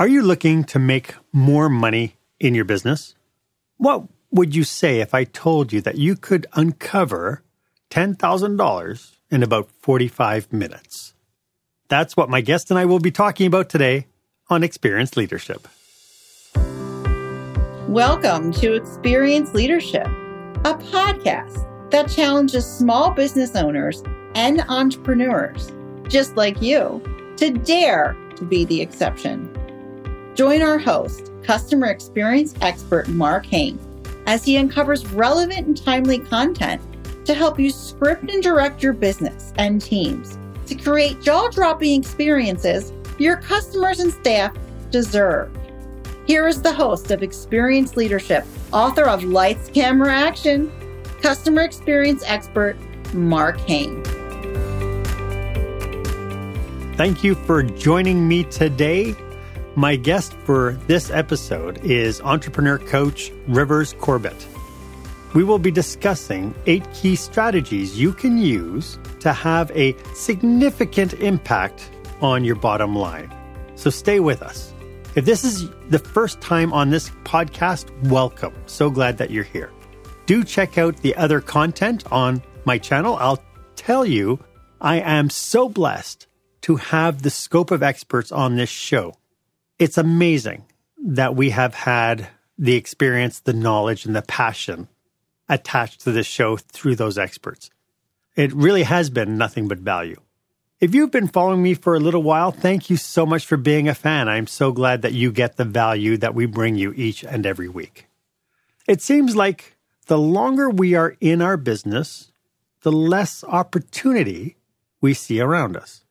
Are you looking to make more money in your business? What would you say if I told you that you could uncover $10,000 in about 45 minutes? That's what my guest and I will be talking about today on Experience Leadership. Welcome to Experience Leadership, a podcast that challenges small business owners and entrepreneurs, just like you, to dare to be the exception. Join our host, customer experience expert Marc Haine, as he uncovers relevant and timely content to help you script and direct your business and teams to create jaw dropping experiences your customers and staff deserve. Here is the host of Experience Leadership, author of Lights, Camera, Action, customer experience expert Marc Haine. Thank you for joining me today my guest for this episode is entrepreneur coach Rivers Corbett. We will be discussing eight key strategies you can use to have a significant impact on your bottom line. So stay with us. If this is the first time on this podcast, welcome. So glad that you're here. Do check out the other content on my channel. I'll tell you, I am so blessed to have the scope of experts on this show it's amazing that we have had the experience, the knowledge, and the passion attached to this show through those experts. It really has been nothing but value. If you've been following me for a little while, thank you so much for being a fan. I'm so glad that you get the value that we bring you each and every week. It seems like the longer we are in our business, the less opportunity we see around us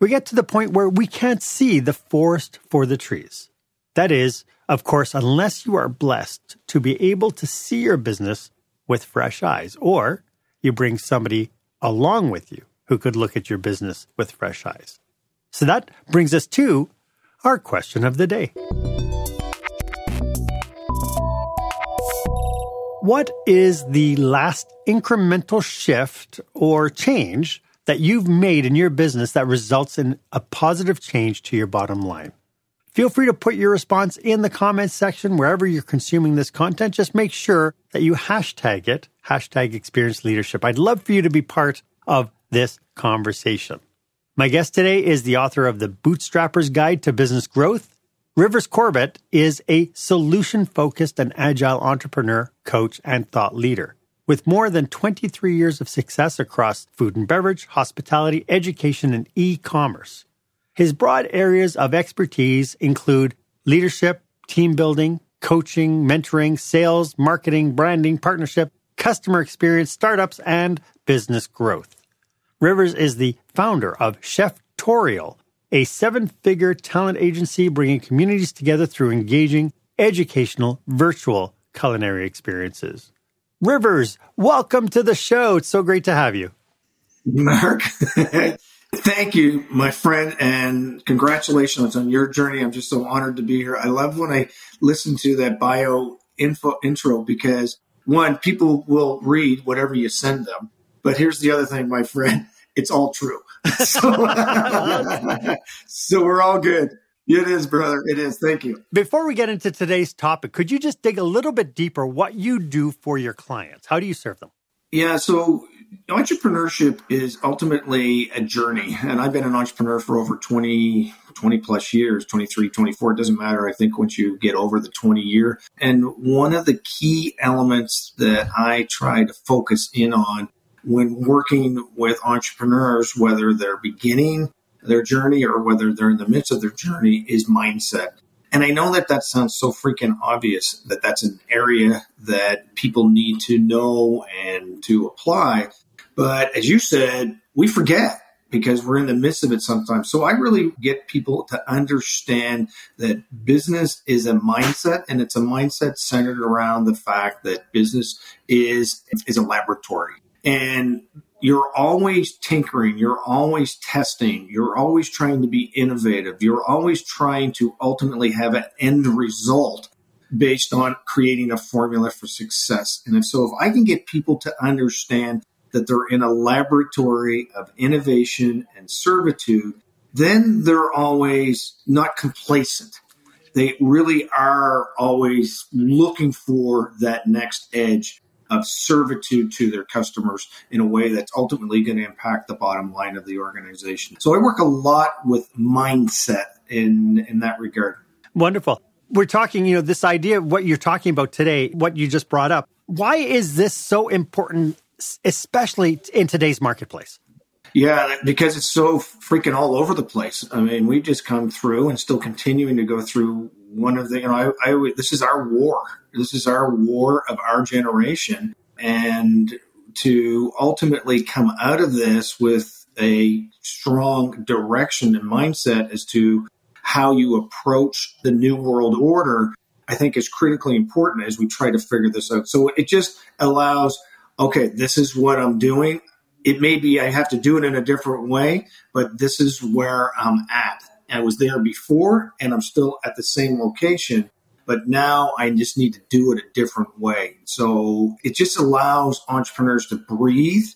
we get to the point where we can't see the forest for the trees. That is, of course, unless you are blessed to be able to see your business with fresh eyes, or you bring somebody along with you who could look at your business with fresh eyes. So that brings us to our question of the day. What is the last incremental shift or change that you've made in your business that results in a positive change to your bottom line. Feel free to put your response in the comments section wherever you're consuming this content. Just make sure that you hashtag it, hashtag experience leadership. I'd love for you to be part of this conversation. My guest today is the author of The Bootstrapper's Guide to Business Growth. Rivers Corbett is a solution focused and agile entrepreneur, coach, and thought leader. With more than 23 years of success across food and beverage, hospitality, education, and e commerce. His broad areas of expertise include leadership, team building, coaching, mentoring, sales, marketing, branding, partnership, customer experience, startups, and business growth. Rivers is the founder of Chef Cheftorial, a seven figure talent agency bringing communities together through engaging, educational, virtual culinary experiences. Rivers, welcome to the show. It's so great to have you. Marc, thank you, my friend, and congratulations on your journey. I'm just so honored to be here. I love when I listen to that bio info intro because one, people will read whatever you send them. But here's the other thing, my friend, it's all true. so, so we're all good. It is, brother. It is. Thank you. Before we get into today's topic, could you just dig a little bit deeper what you do for your clients? How do you serve them? Yeah, so entrepreneurship is ultimately a journey. And I've been an entrepreneur for over 20, 20 plus years, 23, 24. It doesn't matter. I think once you get over the 20 year. And one of the key elements that I try to focus in on when working with entrepreneurs, whether they're beginning their journey or whether they're in the midst of their journey is mindset. And I know that that sounds so freaking obvious that that's an area that people need to know and to apply. But as you said, we forget because we're in the midst of it sometimes. So I really get people to understand that business is a mindset and it's a mindset centered around the fact that business is is a laboratory. And you're always tinkering, you're always testing, you're always trying to be innovative, you're always trying to ultimately have an end result based on creating a formula for success. And if, so if I can get people to understand that they're in a laboratory of innovation and servitude, then they're always not complacent. They really are always looking for that next edge of servitude to their customers in a way that's ultimately going to impact the bottom line of the organization. So I work a lot with mindset in in that regard. Wonderful. We're talking, you know, this idea of what you're talking about today, what you just brought up. Why is this so important, especially in today's marketplace? Yeah, because it's so freaking all over the place. I mean, we've just come through and still continuing to go through one of the, you know, I, I, this is our war. This is our war of our generation. And to ultimately come out of this with a strong direction and mindset as to how you approach the new world order, I think is critically important as we try to figure this out. So it just allows, okay, this is what I'm doing. It may be I have to do it in a different way, but this is where I'm at. I was there before and I'm still at the same location, but now I just need to do it a different way. So it just allows entrepreneurs to breathe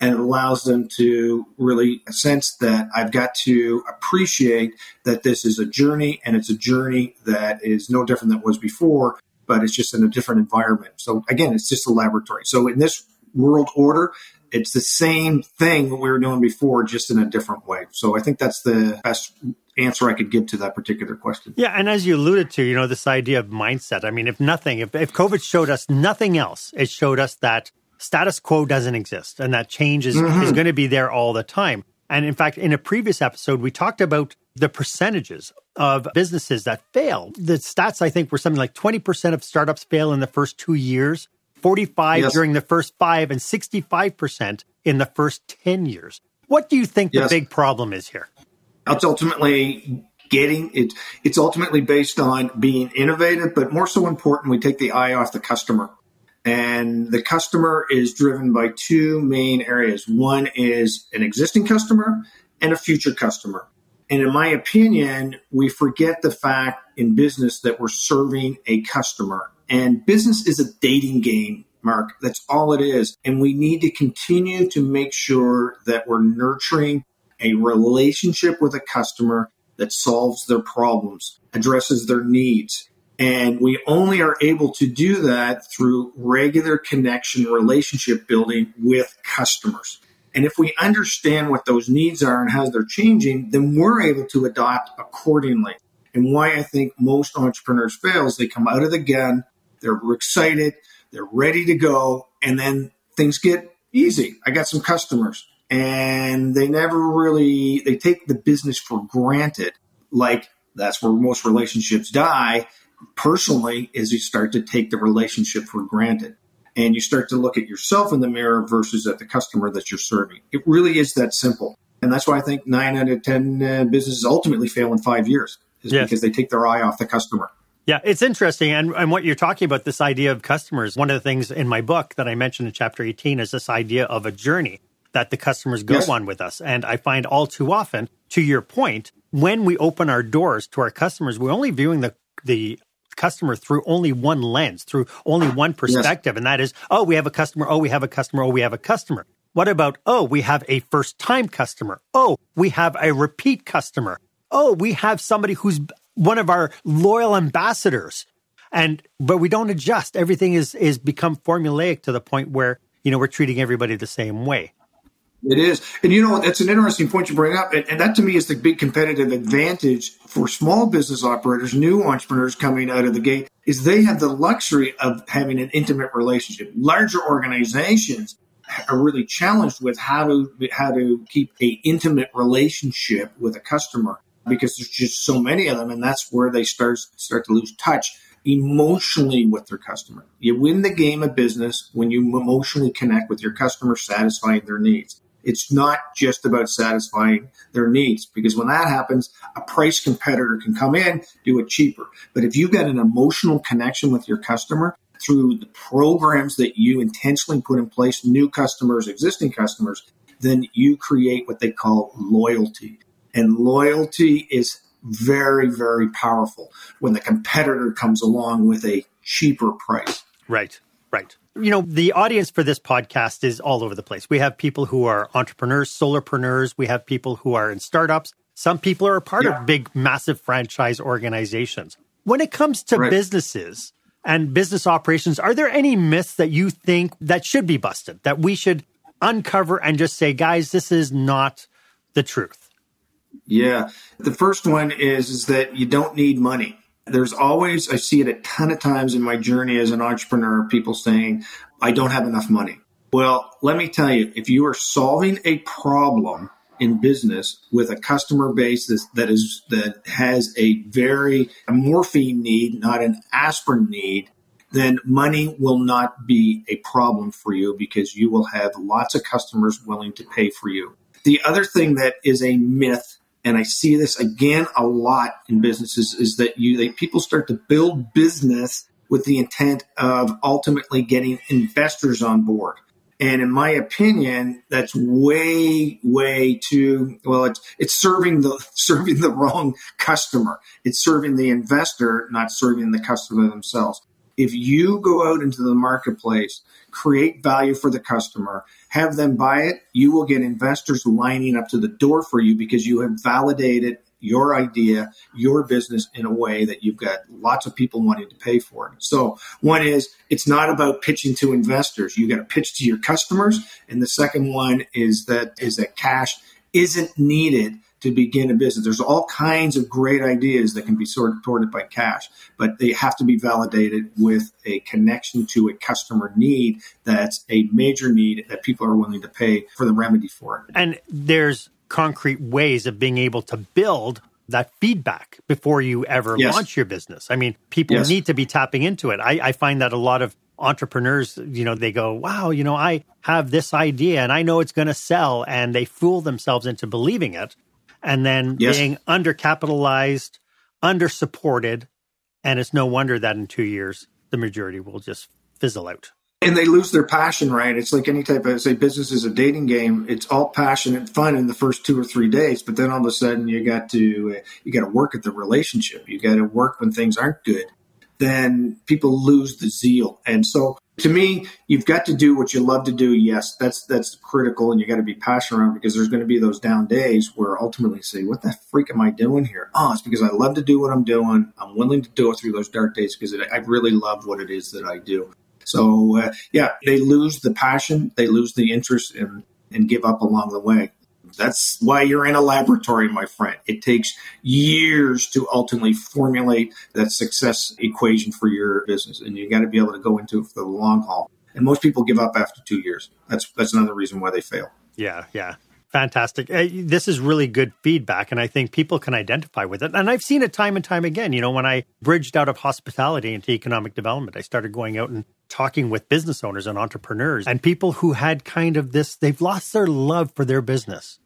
and it allows them to really sense that I've got to appreciate that this is a journey and it's a journey that is no different than it was before, but it's just in a different environment. So again, it's just a laboratory. So in this world order, it's the same thing we were doing before, just in a different way. So I think that's the best answer I could give to that particular question. Yeah, and as you alluded to, you know, this idea of mindset. I mean, if nothing, if, if COVID showed us nothing else, it showed us that status quo doesn't exist and that change is, mm-hmm. is going to be there all the time. And in fact, in a previous episode, we talked about the percentages of businesses that fail. The stats, I think, were something like 20% of startups fail in the first two years, 45 yes. during the first five, and 65% in the first 10 years. What do you think yes. the big problem is here? It's ultimately getting it. It's ultimately based on being innovative, but more so important, we take the eye off the customer. And the customer is driven by two main areas. One is an existing customer and a future customer. And in my opinion, we forget the fact in business that we're serving a customer. And business is a dating game, Marc. That's all it is. And we need to continue to make sure that we're nurturing a relationship with a customer that solves their problems, addresses their needs, and we only are able to do that through regular connection relationship building with customers. And if we understand what those needs are and how they're changing, then we're able to adopt accordingly. And why I think most entrepreneurs fail is they come out of the gun, they're excited, they're ready to go, and then things get easy. I got some customers and they never really they take the business for granted like that's where most relationships die personally is you start to take the relationship for granted and you start to look at yourself in the mirror versus at the customer that you're serving. It really is that simple. And that's why I think nine out of 10 uh, businesses ultimately fail in five years is yes. because they take their eye off the customer. Yeah, it's interesting. And, and what you're talking about, this idea of customers, one of the things in my book that I mentioned in chapter 18 is this idea of a journey that the customers go yes. on with us. And I find all too often, to your point, when we open our doors to our customers, we're only viewing the the customer through only one lens, through only one perspective. Yes. And that is, oh, we have a customer. Oh, we have a customer. Oh, we have a customer. What about, oh, we have a first time customer. Oh, we have a repeat customer. Oh, we have somebody who's one of our loyal ambassadors. And, but we don't adjust. Everything is, is become formulaic to the point where, you know, we're treating everybody the same way. It is. And you know, that's an interesting point you bring up. And, and, that to me is the big competitive advantage for small business operators, new entrepreneurs coming out of the gate, is they have the luxury of having an intimate relationship. Larger organizations are really challenged with how to how to keep a intimate relationship with a customer because there's just so many of them and that's where they start start to lose touch emotionally with their customer. You win the game of business when you emotionally connect with your customer, satisfying their needs. It's not just about satisfying their needs because when that happens, a price competitor can come in, do it cheaper. But if you've got an emotional connection with your customer through the programs that you intentionally put in place, new customers, existing customers, then you create what they call loyalty. And loyalty is very, very powerful when the competitor comes along with a cheaper price. Right, right you know, the audience for this podcast is all over the place. We have people who are entrepreneurs, solopreneurs. We have people who are in startups. Some people are a part yeah. of big, massive franchise organizations. When it comes to right. businesses and business operations, are there any myths that you think that should be busted, that we should uncover and just say, guys, this is not the truth? Yeah. The first one is, is that you don't need money. There's always, I see it a ton of times in my journey as an entrepreneur, people saying, I don't have enough money. Well, let me tell you, if you are solving a problem in business with a customer base that is that has a very a morphine need, not an aspirin need, then money will not be a problem for you because you will have lots of customers willing to pay for you. The other thing that is a myth, and I see this again a lot in businesses, is that you people start to build business with the intent of ultimately getting investors on board. And in my opinion, that's way, way too well. It's it's serving the serving the wrong customer. It's serving the investor, not serving the customer themselves. If you go out into the marketplace, create value for the customer, have them buy it, you will get investors lining up to the door for you because you have validated your idea, your business in a way that you've got lots of people wanting to pay for it. So one is it's not about pitching to investors. You got to pitch to your customers. And the second one is that is that cash isn't needed to begin a business. There's all kinds of great ideas that can be supported by cash, but they have to be validated with a connection to a customer need that's a major need that people are willing to pay for the remedy for it. And there's concrete ways of being able to build that feedback before you ever yes. launch your business. I mean, people yes. need to be tapping into it. I, I find that a lot of entrepreneurs, you know, they go, wow, you know, I have this idea and I know it's going to sell. And they fool themselves into believing it and then yes. being undercapitalized, undersupported. And it's no wonder that in two years, the majority will just fizzle out. And they lose their passion right? It's like any type of say business is a dating game. It's all passion and fun in the first two or three days but then all of a sudden you got to you got to work at the relationship. You got to work when things aren't good. Then people lose the zeal. And so to me you've got to do what you love to do. Yes that's that's critical and you got to be passionate around because there's going to be those down days where ultimately say what the freak am i doing here? Oh it's because i love to do what i'm doing. I'm willing to do it through those dark days because i really love what it is that i do. So uh, yeah, they lose the passion, they lose the interest, and and give up along the way. That's why you're in a laboratory, my friend. It takes years to ultimately formulate that success equation for your business, and you got to be able to go into it for the long haul. And most people give up after two years. That's that's another reason why they fail. Yeah, yeah. Fantastic. This is really good feedback, and I think people can identify with it. And I've seen it time and time again. You know, when I bridged out of hospitality into economic development, I started going out and talking with business owners and entrepreneurs and people who had kind of this, they've lost their love for their business.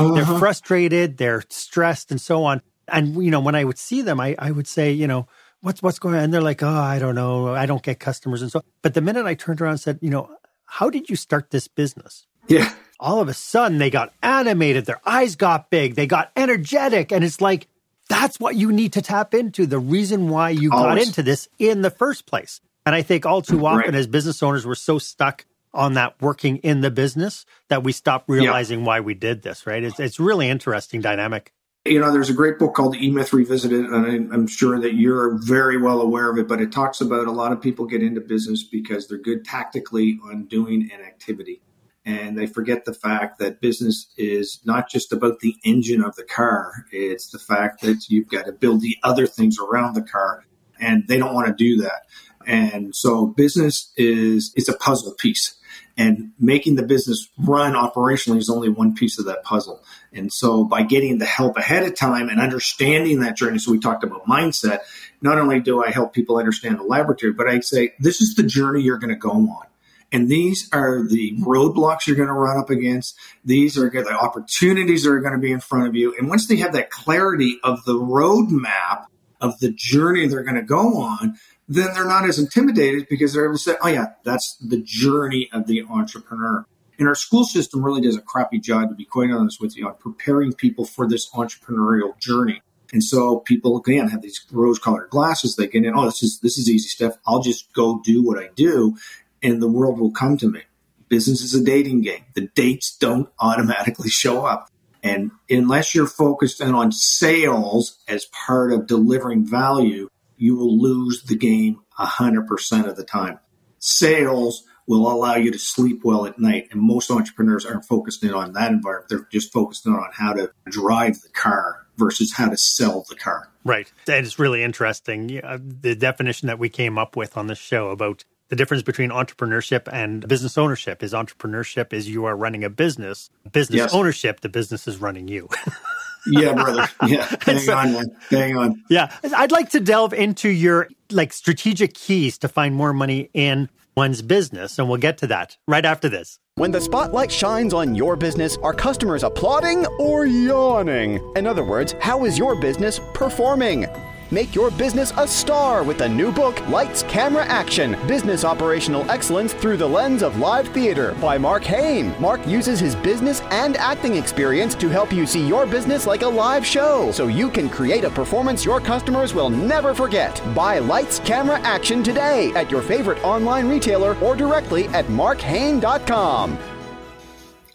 Uh-huh. They're frustrated, they're stressed, and so on. And, you know, when I would see them, I, I would say, you know, what's what's going on? And they're like, oh, I don't know. I don't get customers. And so, but the minute I turned around and said, you know, how did you start this business? Yeah all of a sudden they got animated, their eyes got big, they got energetic. And it's like, that's what you need to tap into. The reason why you Always. got into this in the first place. And I think all too often right. as business owners, we're so stuck on that working in the business that we stop realizing yeah. why we did this, right? It's, it's really interesting dynamic. You know, there's a great book called E Myth Revisited, and I'm sure that you're very well aware of it, but it talks about a lot of people get into business because they're good tactically on doing an activity and they forget the fact that business is not just about the engine of the car. It's the fact that you've got to build the other things around the car and they don't want to do that. And so business is, it's a puzzle piece and making the business run operationally is only one piece of that puzzle. And so by getting the help ahead of time and understanding that journey, so we talked about mindset, not only do I help people understand the laboratory, but I say, this is the journey you're going to go on. And these are the roadblocks you're going to run up against. These are the opportunities that are going to be in front of you. And once they have that clarity of the roadmap of the journey they're going to go on, then they're not as intimidated because they're able to say, oh, yeah, that's the journey of the entrepreneur. And our school system really does a crappy job, to be quite honest with you, on preparing people for this entrepreneurial journey. And so people again have these rose-colored glasses. They get in, oh, this is this is easy stuff. I'll just go do what I do, and the world will come to me. Business is a dating game. The dates don't automatically show up. And unless you're focused in on sales as part of delivering value, you will lose the game 100% of the time. Sales will allow you to sleep well at night. And most entrepreneurs aren't focused in on that environment. They're just focused in on how to drive the car versus how to sell the car. Right. And it's really interesting. Uh, the definition that we came up with on this show about the difference between entrepreneurship and business ownership is entrepreneurship is you are running a business. Business yes. ownership, the business is running you. yeah, brother. Yeah. Hang so, on, man. Hang on. Yeah. I'd like to delve into your like strategic keys to find more money in one's business. And we'll get to that right after this. When the spotlight shines on your business, are customers applauding or yawning? In other words, how is your business performing? Make your business a star with the new book, Lights, Camera, Action Business Operational Excellence Through the Lens of Live Theater by Marc Haine. Marc uses his business and acting experience to help you see your business like a live show so you can create a performance your customers will never forget. Buy Lights, Camera, Action today at your favorite online retailer or directly at marchaine.com.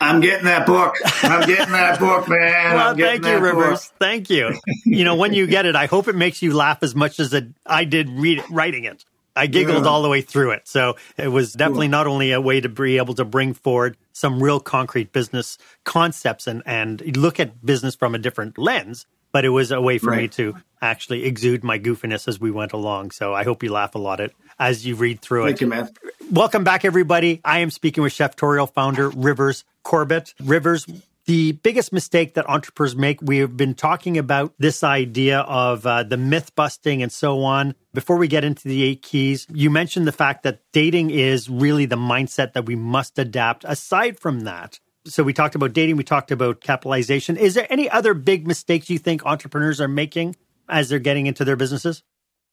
I'm getting that book. I'm getting that book, man. well, thank you, Rivers. Book. Thank you. You know, when you get it, I hope it makes you laugh as much as it, I did read it, writing it. I giggled yeah. all the way through it. So it was definitely cool. not only a way to be able to bring forward some real concrete business concepts and, and look at business from a different lens, but it was a way for right. me to actually exude my goofiness as we went along. So I hope you laugh a lot at as you read through Thank it. Thank you, man. Welcome back, everybody. I am speaking with Cheftorial founder Rivers Corbett. Rivers, the biggest mistake that entrepreneurs make, we have been talking about this idea of uh, the myth busting and so on. Before we get into the eight keys, you mentioned the fact that dating is really the mindset that we must adapt. Aside from that, so we talked about dating, we talked about capitalization. Is there any other big mistakes you think entrepreneurs are making as they're getting into their businesses?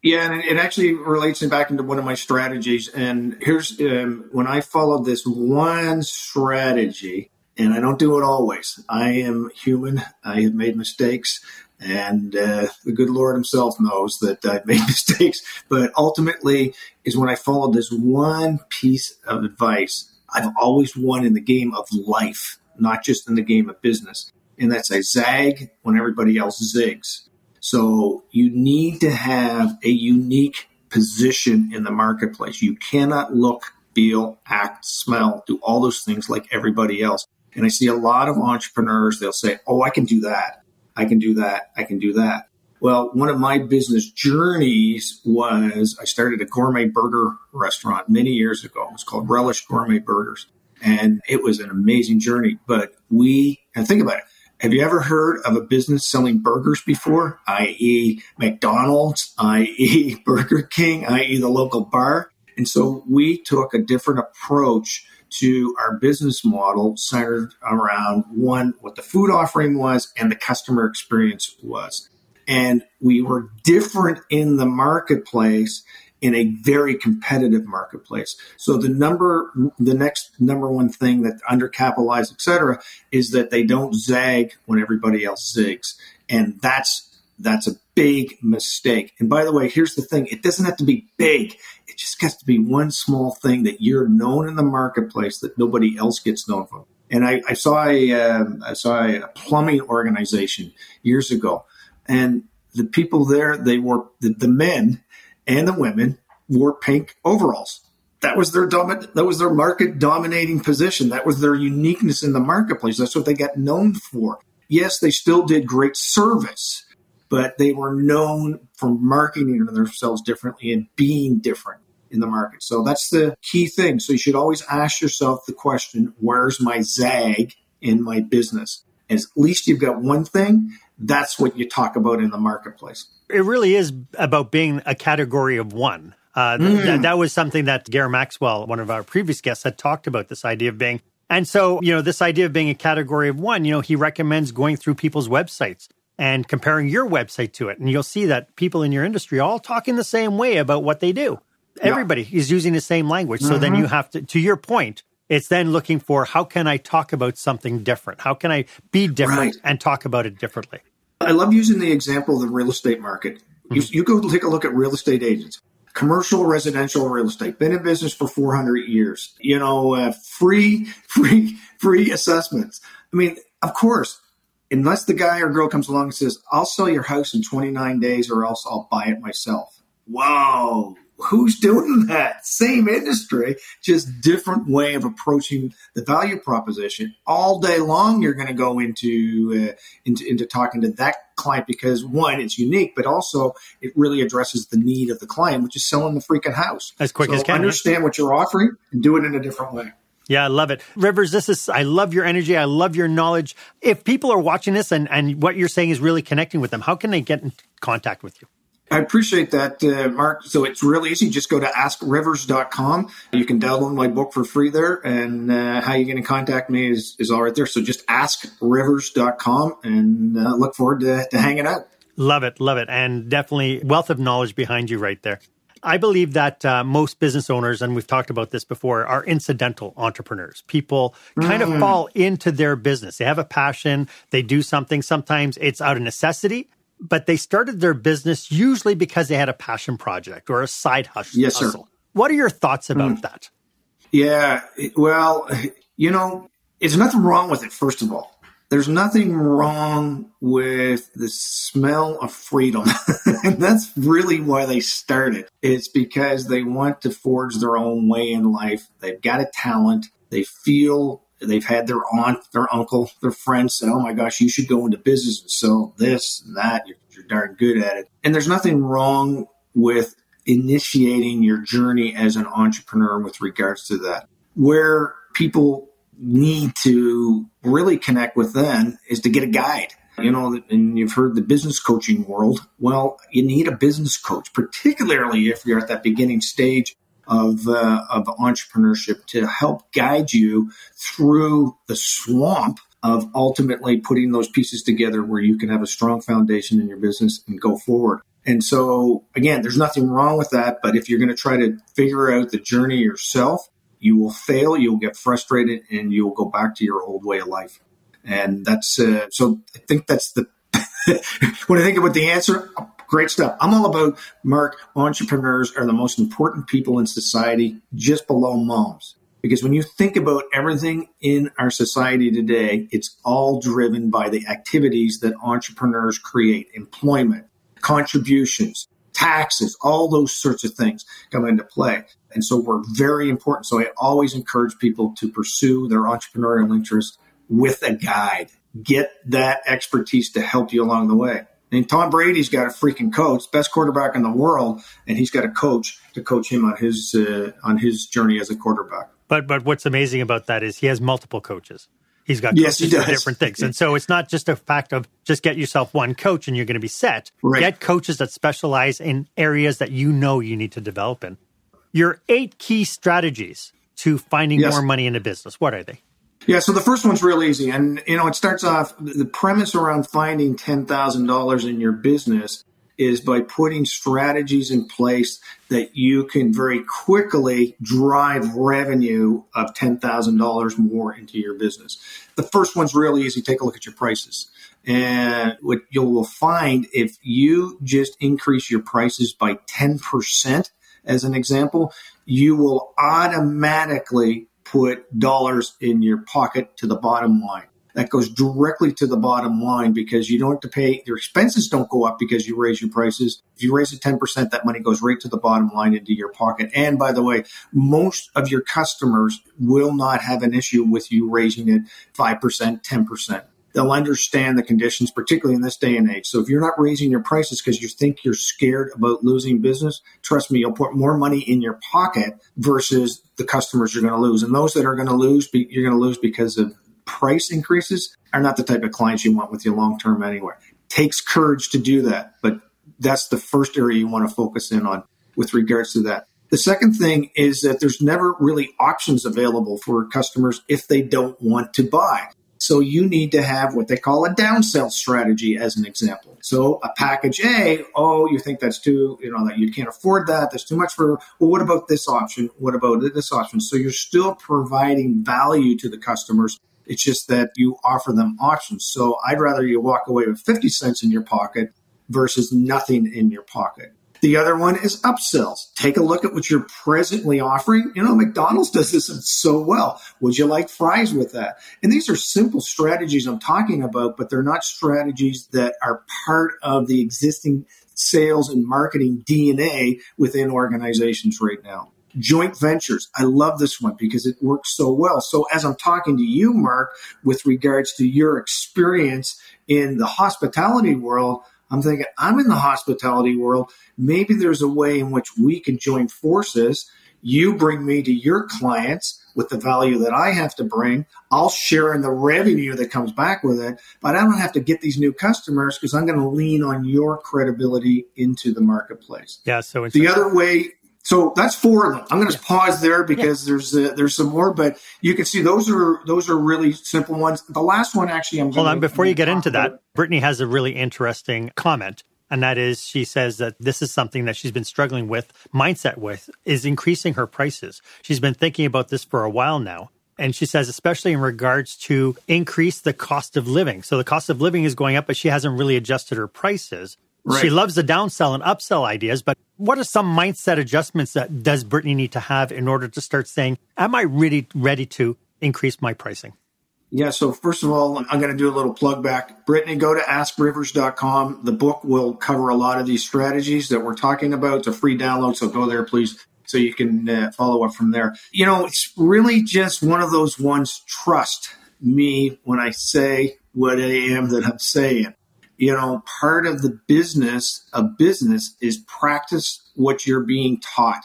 Yeah, and it actually relates back into one of my strategies. And here's um, when I followed this one strategy, and I don't do it always. I am human. I have made mistakes, and uh, the good Lord Himself knows that I've made mistakes. But ultimately, is when I followed this one piece of advice. I've always won in the game of life, not just in the game of business. And that's I zag when everybody else zigs. So you need to have a unique position in the marketplace. You cannot look, feel, act, smell, do all those things like everybody else. And I see a lot of entrepreneurs, they'll say, Oh, I can do that. I can do that. I can do that. Well, one of my business journeys was I started a gourmet burger restaurant many years ago. It was called Relish Gourmet Burgers. And it was an amazing journey. But we, and think about it, have you ever heard of a business selling burgers before, i.e., McDonald's, i.e., Burger King, i.e., the local bar? And so we took a different approach to our business model centered around one, what the food offering was and the customer experience was. And we were different in the marketplace in a very competitive marketplace. So the number, the next number one thing that undercapitalized, et cetera, is that they don't zag when everybody else zigs. And that's, that's a big mistake. And by the way, here's the thing. It doesn't have to be big. It just has to be one small thing that you're known in the marketplace that nobody else gets known for. And I, I saw a, um, I saw a plumbing organization years ago and the people there, they were the, the men and the women wore pink overalls. That was their dominant, that was their market dominating position. That was their uniqueness in the marketplace. That's what they got known for. Yes, they still did great service, but they were known for marketing themselves differently and being different in the market. So that's the key thing. So you should always ask yourself the question, where's my zag in my business? At least you've got one thing. That's what you talk about in the marketplace it really is about being a category of one. Uh, mm. th- that was something that Gary Maxwell, one of our previous guests, had talked about this idea of being. And so, you know, this idea of being a category of one, you know, he recommends going through people's websites and comparing your website to it. And you'll see that people in your industry all talking the same way about what they do. Yeah. Everybody is using the same language. So mm-hmm. then you have to, to your point, it's then looking for how can I talk about something different? How can I be different right. and talk about it differently? I love using the example of the real estate market. Mm-hmm. You, you, go take a look at real estate agents, commercial, residential real estate, been in business for 400 years, you know, uh, free, free, free assessments. I mean, of course, unless the guy or girl comes along and says, I'll sell your house in 29 days or else I'll buy it myself. Whoa, who's doing that? Same industry, just different way of approaching the value proposition. All day long, you're going to go into, uh, into into talking to that client because one, it's unique, but also it really addresses the need of the client, which is selling the freaking house as quick so as can. Understand what you're offering and do it in a different way. Yeah, I love it. Rivers, this is, I love your energy. I love your knowledge. If people are watching this and, and what you're saying is really connecting with them, how can they get in contact with you? I appreciate that, uh, Marc. So it's really easy. Just go to askrivers.com. You can download my book for free there. And uh, how you get in contact me is, is all right there. So just askrivers.com and uh, look forward to, to hanging out. Love it. Love it. And definitely wealth of knowledge behind you right there. I believe that uh, most business owners, and we've talked about this before, are incidental entrepreneurs. People kind mm. of fall into their business. They have a passion, they do something. Sometimes it's out of necessity, but they started their business usually because they had a passion project or a side hustle. Yes, sir. What are your thoughts about mm. that? Yeah, well, you know, it's nothing wrong with it, first of all there's nothing wrong with the smell of freedom. and that's really why they started. It's because they want to forge their own way in life. They've got a talent. They feel they've had their aunt, their uncle, their friends say, Oh my gosh, you should go into business and sell this and that. You're, you're darn good at it. And there's nothing wrong with initiating your journey as an entrepreneur with regards to that. Where people need to really connect with then is to get a guide. You know, and you've heard the business coaching world. Well, you need a business coach, particularly if you're at that beginning stage of uh, of entrepreneurship to help guide you through the swamp of ultimately putting those pieces together where you can have a strong foundation in your business and go forward. And so again, there's nothing wrong with that, but if you're going to try to figure out the journey yourself, you will fail, you'll get frustrated, and you'll go back to your old way of life. And that's uh, so. I think that's the when I think about the answer. Great stuff. I'm all about Marc. Entrepreneurs are the most important people in society, just below moms. Because when you think about everything in our society today, it's all driven by the activities that entrepreneurs create employment, contributions, taxes, all those sorts of things come into play. And so we're very important. So I always encourage people to pursue their entrepreneurial interest with a guide. Get that expertise to help you along the way. And Tom Brady's got a freaking coach, best quarterback in the world, and he's got a coach to coach him on his uh, on his journey as a quarterback. But but what's amazing about that is he has multiple coaches. He's got yes, he does. different things. And so it's not just a fact of just get yourself one coach and you're going to be set. Right. Get coaches that specialize in areas that you know you need to develop in. Your eight key strategies to finding yes. more money in a business. What are they? Yeah, so the first one's real easy. And, you know, it starts off the premise around finding $10,000 in your business is by putting strategies in place that you can very quickly drive revenue of $10,000 more into your business. The first one's really easy. Take a look at your prices. And what you will find if you just increase your prices by 10%, as an example, you will automatically put dollars in your pocket to the bottom line. That goes directly to the bottom line because you don't have to pay your expenses don't go up because you raise your prices. If you raise it 10% that money goes right to the bottom line into your pocket. And by the way most of your customers will not have an issue with you raising it 5% 10% they'll understand the conditions particularly in this day and age so if you're not raising your prices because you think you're scared about losing business trust me you'll put more money in your pocket versus the customers you're going to lose and those that are going to lose you're going to lose because of price increases are not the type of clients you want with you long term anyway. Takes courage to do that, but that's the first area you want to focus in on with regards to that. The second thing is that there's never really options available for customers if they don't want to buy. So you need to have what they call a downsell strategy as an example. So a package A, oh, you think that's too, you know, that you can't afford that. That's too much for, well, what about this option? What about this option? So you're still providing value to the customers it's just that you offer them options. So I'd rather you walk away with 50 cents in your pocket versus nothing in your pocket. The other one is upsells. Take a look at what you're presently offering. You know, McDonald's does this so well. Would you like fries with that? And these are simple strategies I'm talking about, but they're not strategies that are part of the existing sales and marketing DNA within organizations right now joint ventures. I love this one because it works so well. So as I'm talking to you, Marc, with regards to your experience in the hospitality world, I'm thinking I'm in the hospitality world. Maybe there's a way in which we can join forces. You bring me to your clients with the value that I have to bring. I'll share in the revenue that comes back with it, but I don't have to get these new customers because I'm going to lean on your credibility into the marketplace. Yeah. So the other way so that's four of them. I'm going to pause there because yeah. there's uh, there's some more, but you can see those are those are really simple ones. The last one actually, I'm hold on before you get into that. Brittany has a really interesting comment, and that is she says that this is something that she's been struggling with, mindset with, is increasing her prices. She's been thinking about this for a while now. And she says, especially in regards to increase the cost of living. So the cost of living is going up, but she hasn't really adjusted her prices. Right. She loves the downsell and upsell ideas, but what are some mindset adjustments that does Brittany need to have in order to start saying, am I really ready to increase my pricing? Yeah, so first of all, I'm going to do a little plug back. Brittany, go to askrivers.com. The book will cover a lot of these strategies that we're talking about. It's a free download, so go there, please, so you can uh, follow up from there. You know, it's really just one of those ones, trust me when I say what I am that I'm saying you know, part of the business of business is practice what you're being taught.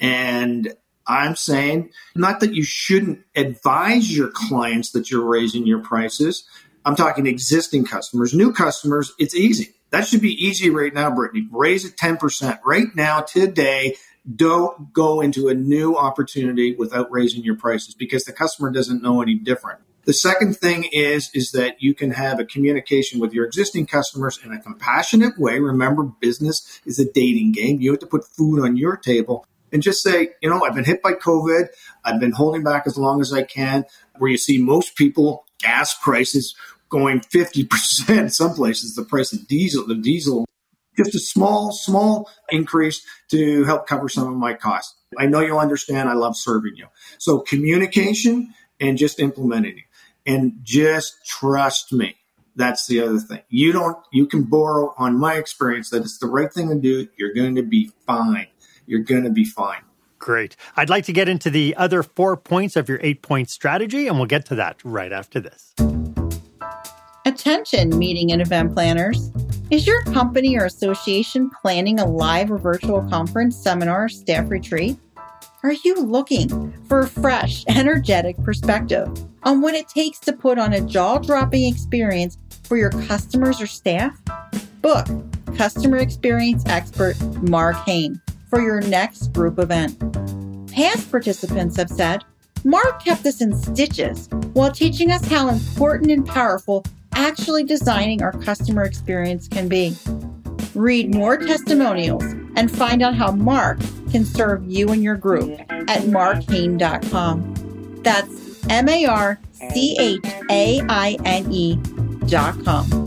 And I'm saying not that you shouldn't advise your clients that you're raising your prices. I'm talking existing customers, new customers. It's easy. That should be easy right now, Brittany. Raise it 10% right now, today. Don't go into a new opportunity without raising your prices because the customer doesn't know any different. The second thing is, is that you can have a communication with your existing customers in a compassionate way. Remember, business is a dating game. You have to put food on your table and just say, you know, I've been hit by COVID. I've been holding back as long as I can. Where you see most people, gas prices going 50%, some places, the price of diesel, the diesel, just a small, small increase to help cover some of my costs. I know you'll understand. I love serving you. So communication and just implementing it and just trust me. That's the other thing. You don't, you can borrow on my experience that it's the right thing to do. You're going to be fine. You're going to be fine. Great. I'd like to get into the other four points of your eight point strategy, and we'll get to that right after this. Attention, meeting and event planners. Is your company or association planning a live or virtual conference, seminar, staff retreat? Are you looking for a fresh, energetic perspective on what it takes to put on a jaw dropping experience for your customers or staff? Book customer experience expert Marc Haine for your next group event. Past participants have said, Marc kept us in stitches while teaching us how important and powerful actually designing our customer experience can be. Read more testimonials and find out how Marc can serve you and your group at marchaine.com. That's M A R C H A I N E.com.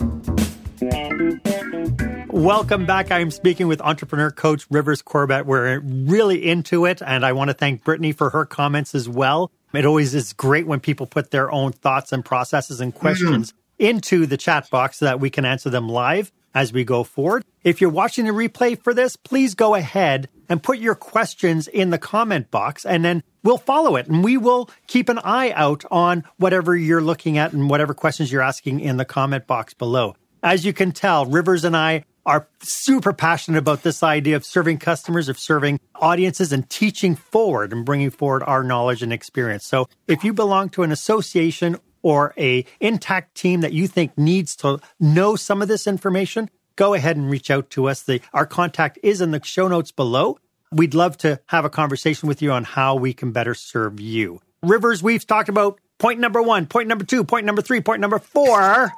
Welcome back. I'm speaking with entrepreneur coach Rivers Corbett. We're really into it, and I want to thank Brittany for her comments as well. It always is great when people put their own thoughts and processes and questions mm-hmm. into the chat box so that we can answer them live as we go forward. If you're watching the replay for this, please go ahead and put your questions in the comment box and then we'll follow it and we will keep an eye out on whatever you're looking at and whatever questions you're asking in the comment box below. As you can tell, Rivers and I are super passionate about this idea of serving customers, of serving audiences and teaching forward and bringing forward our knowledge and experience. So if you belong to an association or a intact team that you think needs to know some of this information, go ahead and reach out to us. The, our contact is in the show notes below. We'd love to have a conversation with you on how we can better serve you. Rivers, we've talked about point number one, point number two, point number three, point number four.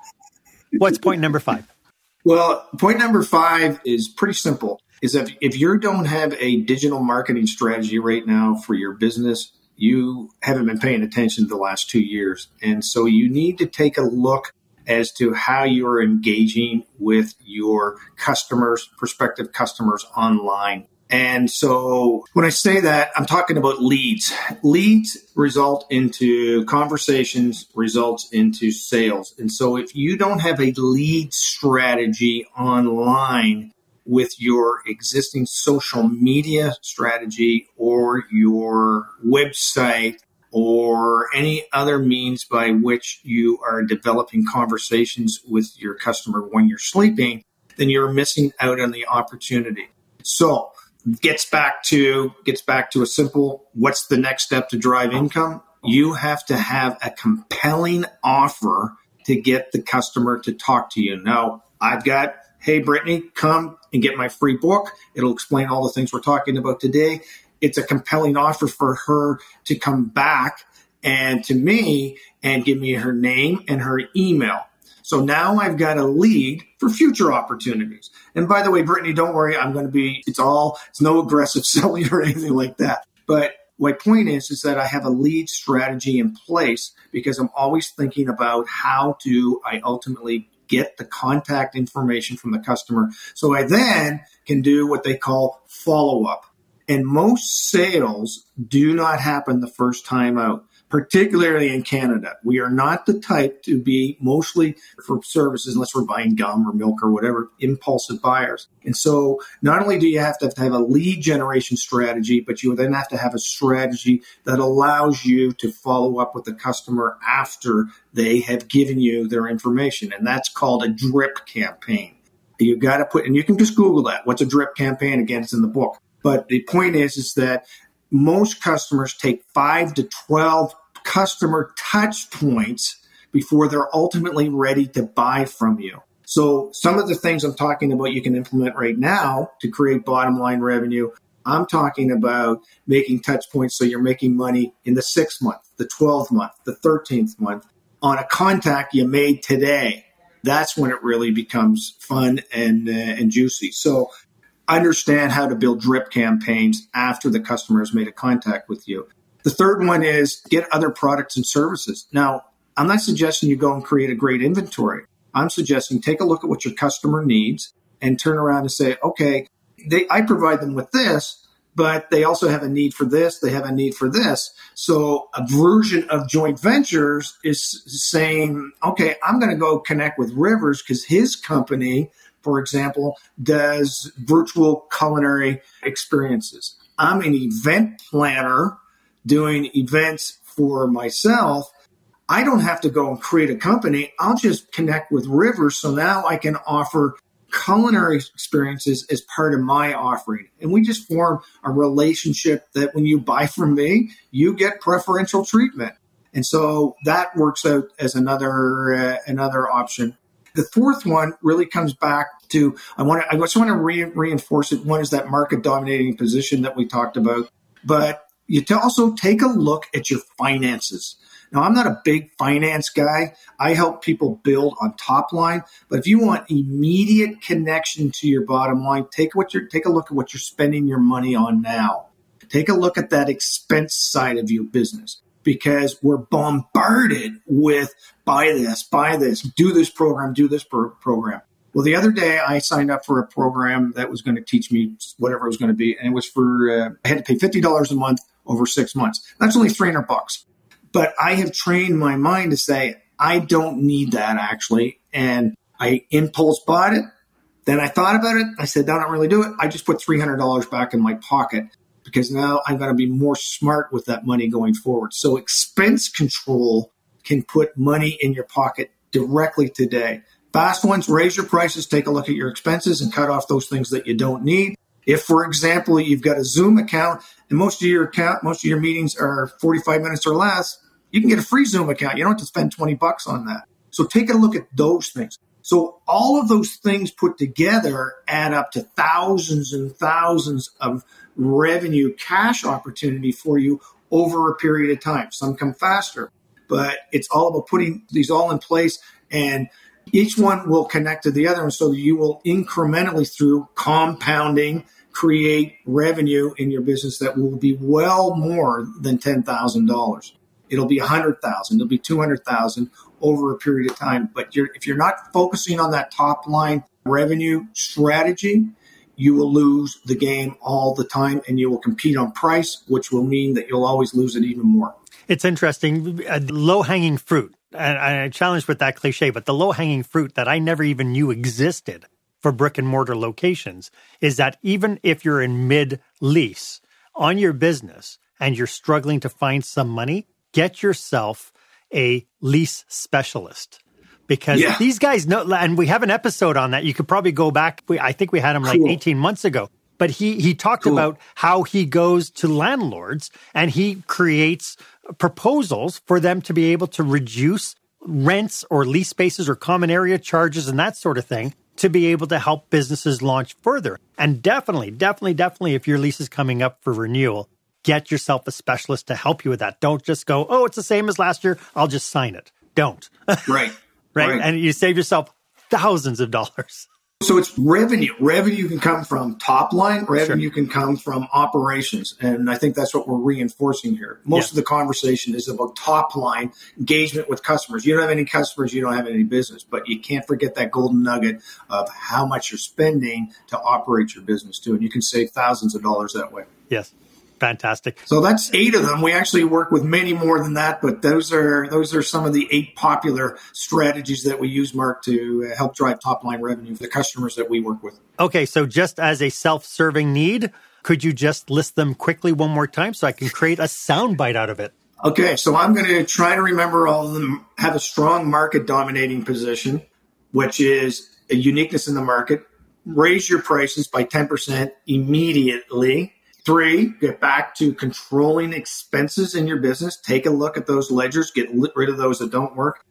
What's point number five? Well, point number five is pretty simple. Is that if you don't have a digital marketing strategy right now for your business, you haven't been paying attention the last two years. And so you need to take a look as to how you're engaging with your customers, prospective customers online. And so when I say that, I'm talking about leads. Leads result into conversations, results into sales. And so if you don't have a lead strategy online with your existing social media strategy or your website or any other means by which you are developing conversations with your customer when you're sleeping, then you're missing out on the opportunity. So gets back to gets back to a simple what's the next step to drive income? You have to have a compelling offer to get the customer to talk to you. Now, I've got, hey Brittany, come and get my free book. It'll explain all the things we're talking about today it's a compelling offer for her to come back and to me and give me her name and her email. So now I've got a lead for future opportunities. And by the way, Brittany, don't worry, I'm going to be, it's all, it's no aggressive selling or anything like that. But my point is, is that I have a lead strategy in place because I'm always thinking about how do I ultimately get the contact information from the customer. So I then can do what they call follow up. And most sales do not happen the first time out, particularly in Canada. We are not the type to be mostly for services, unless we're buying gum or milk or whatever, impulsive buyers. And so not only do you have to have a lead generation strategy, but you then have to have a strategy that allows you to follow up with the customer after they have given you their information. And that's called a drip campaign. You got to put, and you can just Google that. What's a drip campaign? Again, it's in the book. But the point is, is that most customers take five to 12 customer touch points before they're ultimately ready to buy from you. So some of the things I'm talking about you can implement right now to create bottom line revenue. I'm talking about making touch points so you're making money in the sixth month, the 12th month, the 13th month on a contact you made today. That's when it really becomes fun and uh, and juicy. So understand how to build drip campaigns after the customer has made a contact with you. The third one is get other products and services. Now, I'm not suggesting you go and create a great inventory. I'm suggesting take a look at what your customer needs and turn around and say, okay, they, I provide them with this, but they also have a need for this. They have a need for this. So a version of joint ventures is saying, okay, I'm going to go connect with Rivers because his company for example, does virtual culinary experiences. I'm an event planner doing events for myself. I don't have to go and create a company. I'll just connect with Rivers. So now I can offer culinary experiences as part of my offering. And we just form a relationship that when you buy from me, you get preferential treatment. And so that works out as another uh, another option. The fourth one really comes back to I want to I just want to re- reinforce it. One is that market dominating position that we talked about, but you also take a look at your finances. Now, I'm not a big finance guy. I help people build on top line, but if you want immediate connection to your bottom line, take what you're take a look at what you're spending your money on now. Take a look at that expense side of your business because we're bombarded with buy this, buy this, do this program, do this pro- program. Well, the other day I signed up for a program that was going to teach me whatever it was going to be, and it was for uh, I had to pay fifty dollars a month over six months. That's only three hundred bucks, but I have trained my mind to say I don't need that actually, and I impulse bought it. Then I thought about it. I said, "I don't really do it." I just put three hundred dollars back in my pocket because now I'm going to be more smart with that money going forward. So expense control can put money in your pocket directly today. Fast ones, raise your prices, take a look at your expenses and cut off those things that you don't need. If, for example, you've got a Zoom account and most of your account, most of your meetings are 45 minutes or less, you can get a free Zoom account. You don't have to spend 20 bucks on that. So take a look at those things. So all of those things put together add up to thousands and thousands of revenue cash opportunity for you over a period of time. Some come faster, but it's all about putting these all in place and each one will connect to the other. And so you will incrementally through compounding create revenue in your business that will be well more than $10,000. It'll be 100,000, it'll be 200,000 over a period of time. But you're, if you're not focusing on that top line revenue strategy, you will lose the game all the time and you will compete on price, which will mean that you'll always lose it even more. It's interesting. Low hanging fruit. And I challenge with that cliche, but the low hanging fruit that I never even knew existed for brick and mortar locations is that even if you're in mid lease on your business and you're struggling to find some money, get yourself a lease specialist because yeah. these guys know, and we have an episode on that. You could probably go back. I think we had him like 18 months ago, but he, he talked cool. about how he goes to landlords and he creates proposals for them to be able to reduce rents or lease spaces or common area charges and that sort of thing to be able to help businesses launch further. And definitely, definitely, definitely, if your lease is coming up for renewal, get yourself a specialist to help you with that. Don't just go, oh, it's the same as last year. I'll just sign it. Don't. Right. right? right. And you save yourself thousands of dollars. So it's revenue. Revenue can come from top line, revenue sure. can come from operations. And I think that's what we're reinforcing here. Most yes. of the conversation is about top line engagement with customers. You don't have any customers, you don't have any business, but you can't forget that golden nugget of how much you're spending to operate your business too. And you can save thousands of dollars that way. Yes fantastic. So that's eight of them. We actually work with many more than that, but those are those are some of the eight popular strategies that we use, Marc, to uh, help drive top line revenue for the customers that we work with. Okay, so just as a self serving need, could you just list them quickly one more time so I can create a soundbite out of it? Okay, so I'm going to try to remember all of them. Have a strong market dominating position, which is a uniqueness in the market. Raise your prices by 10% immediately Three, get back to controlling expenses in your business. Take a look at those ledgers, get rid of those that don't work.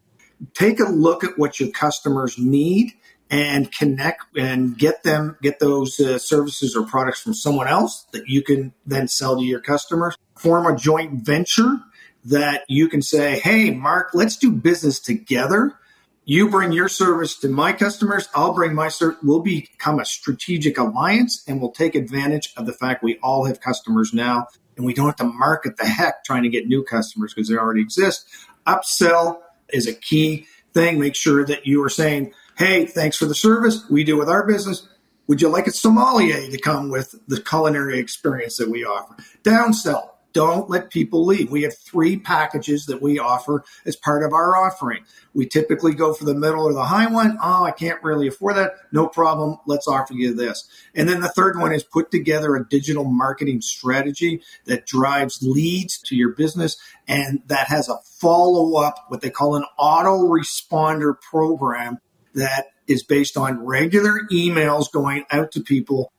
Take a look at what your customers need and connect and get them, get those uh, services or products from someone else that you can then sell to your customers. Form a joint venture that you can say, Hey, Marc, let's do business together you bring your service to my customers, I'll bring my service. We'll become a strategic alliance and we'll take advantage of the fact we all have customers now and we don't have to market the heck trying to get new customers because they already exist. Upsell is a key thing. Make sure that you are saying, Hey, thanks for the service we do with our business. Would you like a sommelier to come with the culinary experience that we offer? Downsell don't let people leave. We have three packages that we offer as part of our offering. We typically go for the middle or the high one. Oh, I can't really afford that. No problem. Let's offer you this. And then the third one is put together a digital marketing strategy that drives leads to your business and that has a follow up, what they call an autoresponder program that is based on regular emails going out to people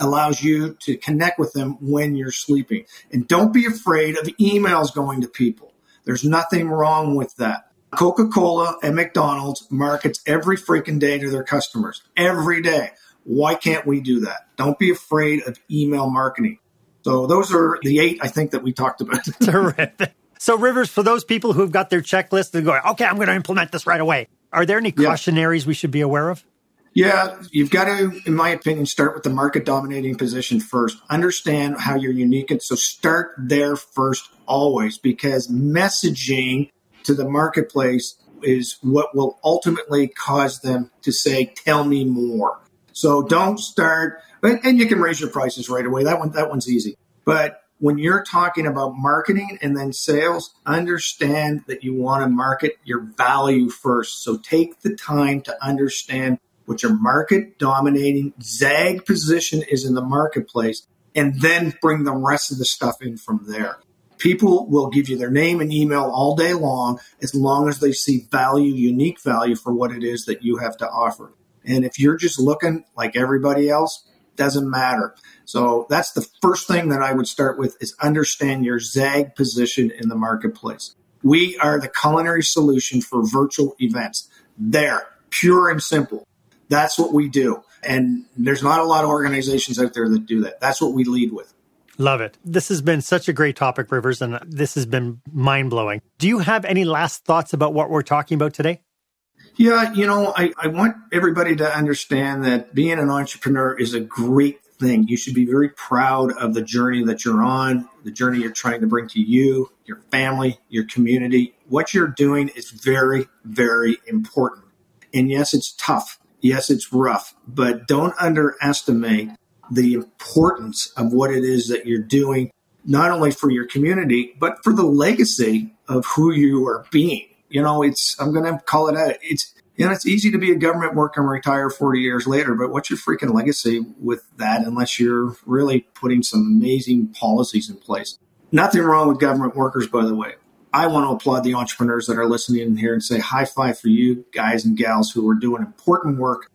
allows you to connect with them when you're sleeping. And don't be afraid of emails going to people. There's nothing wrong with that. Coca Cola and McDonald's markets every freaking day to their customers, every day. Why can't we do that? Don't be afraid of email marketing. So, those are the eight I think that we talked about. Terrific. So, Rivers, for those people who've got their checklist and going, okay, I'm going to implement this right away, are there any cautionaries we should be aware of? Yeah, you've got to, in my opinion, start with the market dominating position first. Understand how you're unique. And so start there first always because messaging to the marketplace is what will ultimately cause them to say, tell me more. So don't start, and you can raise your prices right away. That one, that one's easy. But when you're talking about marketing and then sales, understand that you want to market your value first. So take the time to understand what your market dominating zag position is in the marketplace, and then bring the rest of the stuff in from there. People will give you their name and email all day long as long as they see value, unique value for what it is that you have to offer. And if you're just looking like everybody else, doesn't matter. So that's the first thing that I would start with is understand your zag position in the marketplace. We are the culinary solution for virtual events. There, pure and simple. That's what we do. And there's not a lot of organizations out there that do that. That's what we lead with. Love it. This has been such a great topic, Rivers, and this has been mind blowing. Do you have any last thoughts about what we're talking about today? Yeah, you know, I, I want everybody to understand that being an entrepreneur is a great thing. You should be very proud of the journey that you're on, the journey you're trying to bring to you, your family, your community. What you're doing is very, very important. And yes, it's tough. Yes, it's rough, but don't underestimate the importance of what it is that you're doing, not only for your community, but for the legacy of who you are being. You know, it's, I'm going to call it out. It's, you know, it's easy to be a government worker and retire 40 years later, but what's your freaking legacy with that unless you're really putting some amazing policies in place? Nothing wrong with government workers, by the way. I want to applaud the entrepreneurs that are listening in here and say high five for you guys and gals who are doing important work.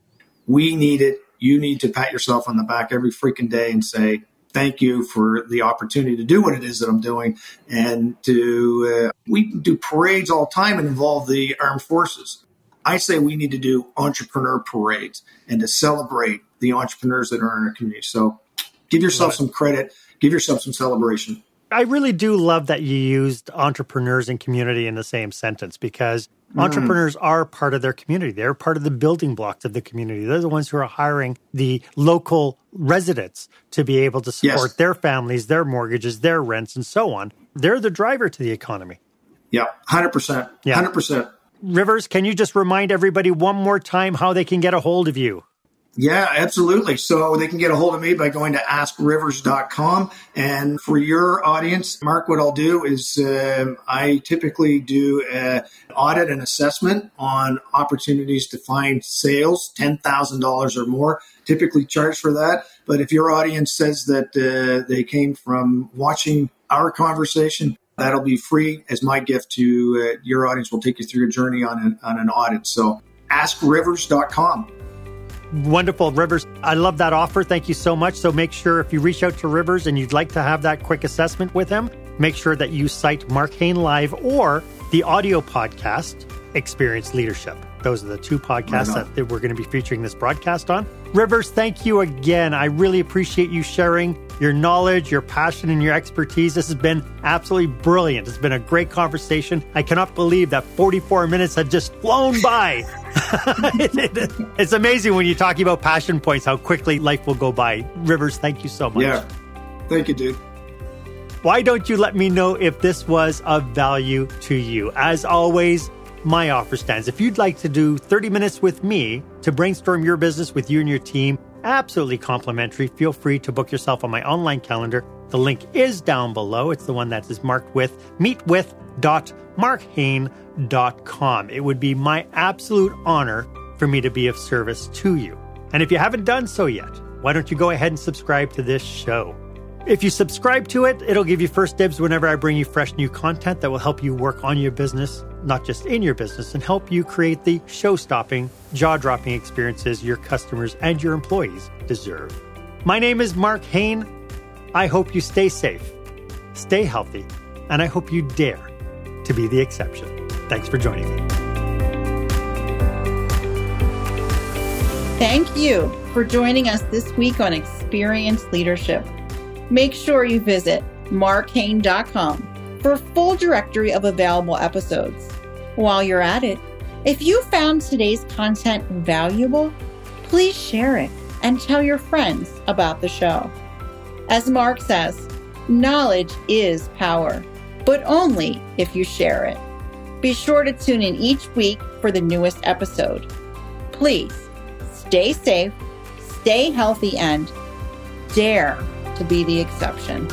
We need it. You need to pat yourself on the back every freaking day and say, thank you for the opportunity to do what it is that I'm doing. And to, uh, we can do parades all the time and involve the armed forces. I say we need to do entrepreneur parades and to celebrate the entrepreneurs that are in our community. So give yourself some credit, give yourself some celebration. I really do love that you used entrepreneurs and community in the same sentence because mm. entrepreneurs are part of their community. They're part of the building blocks of the community. They're the ones who are hiring the local residents to be able to support yes. their families, their mortgages, their rents, and so on. They're the driver to the economy. Yeah, 100%. Yeah. 100%. Rivers, can you just remind everybody one more time how they can get a hold of you? Yeah, absolutely. So they can get a hold of me by going to askrivers.com. And for your audience, Marc, what I'll do is uh, I typically do an audit and assessment on opportunities to find sales, $10,000 or more, typically charge for that. But if your audience says that uh, they came from watching our conversation, that'll be free as my gift to uh, your audience. We'll take you through a journey on an, on an audit. So askrivers.com. Wonderful, Rivers. I love that offer. Thank you so much. So make sure if you reach out to Rivers and you'd like to have that quick assessment with him, make sure that you cite Marc Haine Live or the audio podcast, Experience Leadership. Those are the two podcasts that, that we're going to be featuring this broadcast on. Rivers, thank you again. I really appreciate you sharing your knowledge, your passion, and your expertise. This has been absolutely brilliant. It's been a great conversation. I cannot believe that 44 minutes have just flown by. it's amazing when you're talking about passion points, how quickly life will go by. Rivers, thank you so much. Yeah. Thank you, dude. Why don't you let me know if this was of value to you? As always, my offer stands. If you'd like to do 30 minutes with me to brainstorm your business with you and your team, absolutely complimentary, feel free to book yourself on my online calendar. The link is down below. It's the one that is marked with meetwith.marchaine.com. It would be my absolute honor for me to be of service to you. And if you haven't done so yet, why don't you go ahead and subscribe to this show? If you subscribe to it, it'll give you first dibs whenever I bring you fresh new content that will help you work on your business, not just in your business, and help you create the show stopping, jaw dropping experiences your customers and your employees deserve. My name is Marc Haine. I hope you stay safe, stay healthy, and I hope you dare to be the exception. Thanks for joining me. Thank you for joining us this week on Experience Leadership make sure you visit marchaine.com for a full directory of available episodes. While you're at it, if you found today's content valuable, please share it and tell your friends about the show. As Marc says, knowledge is power, but only if you share it. Be sure to tune in each week for the newest episode. Please stay safe, stay healthy, and dare to be the exception.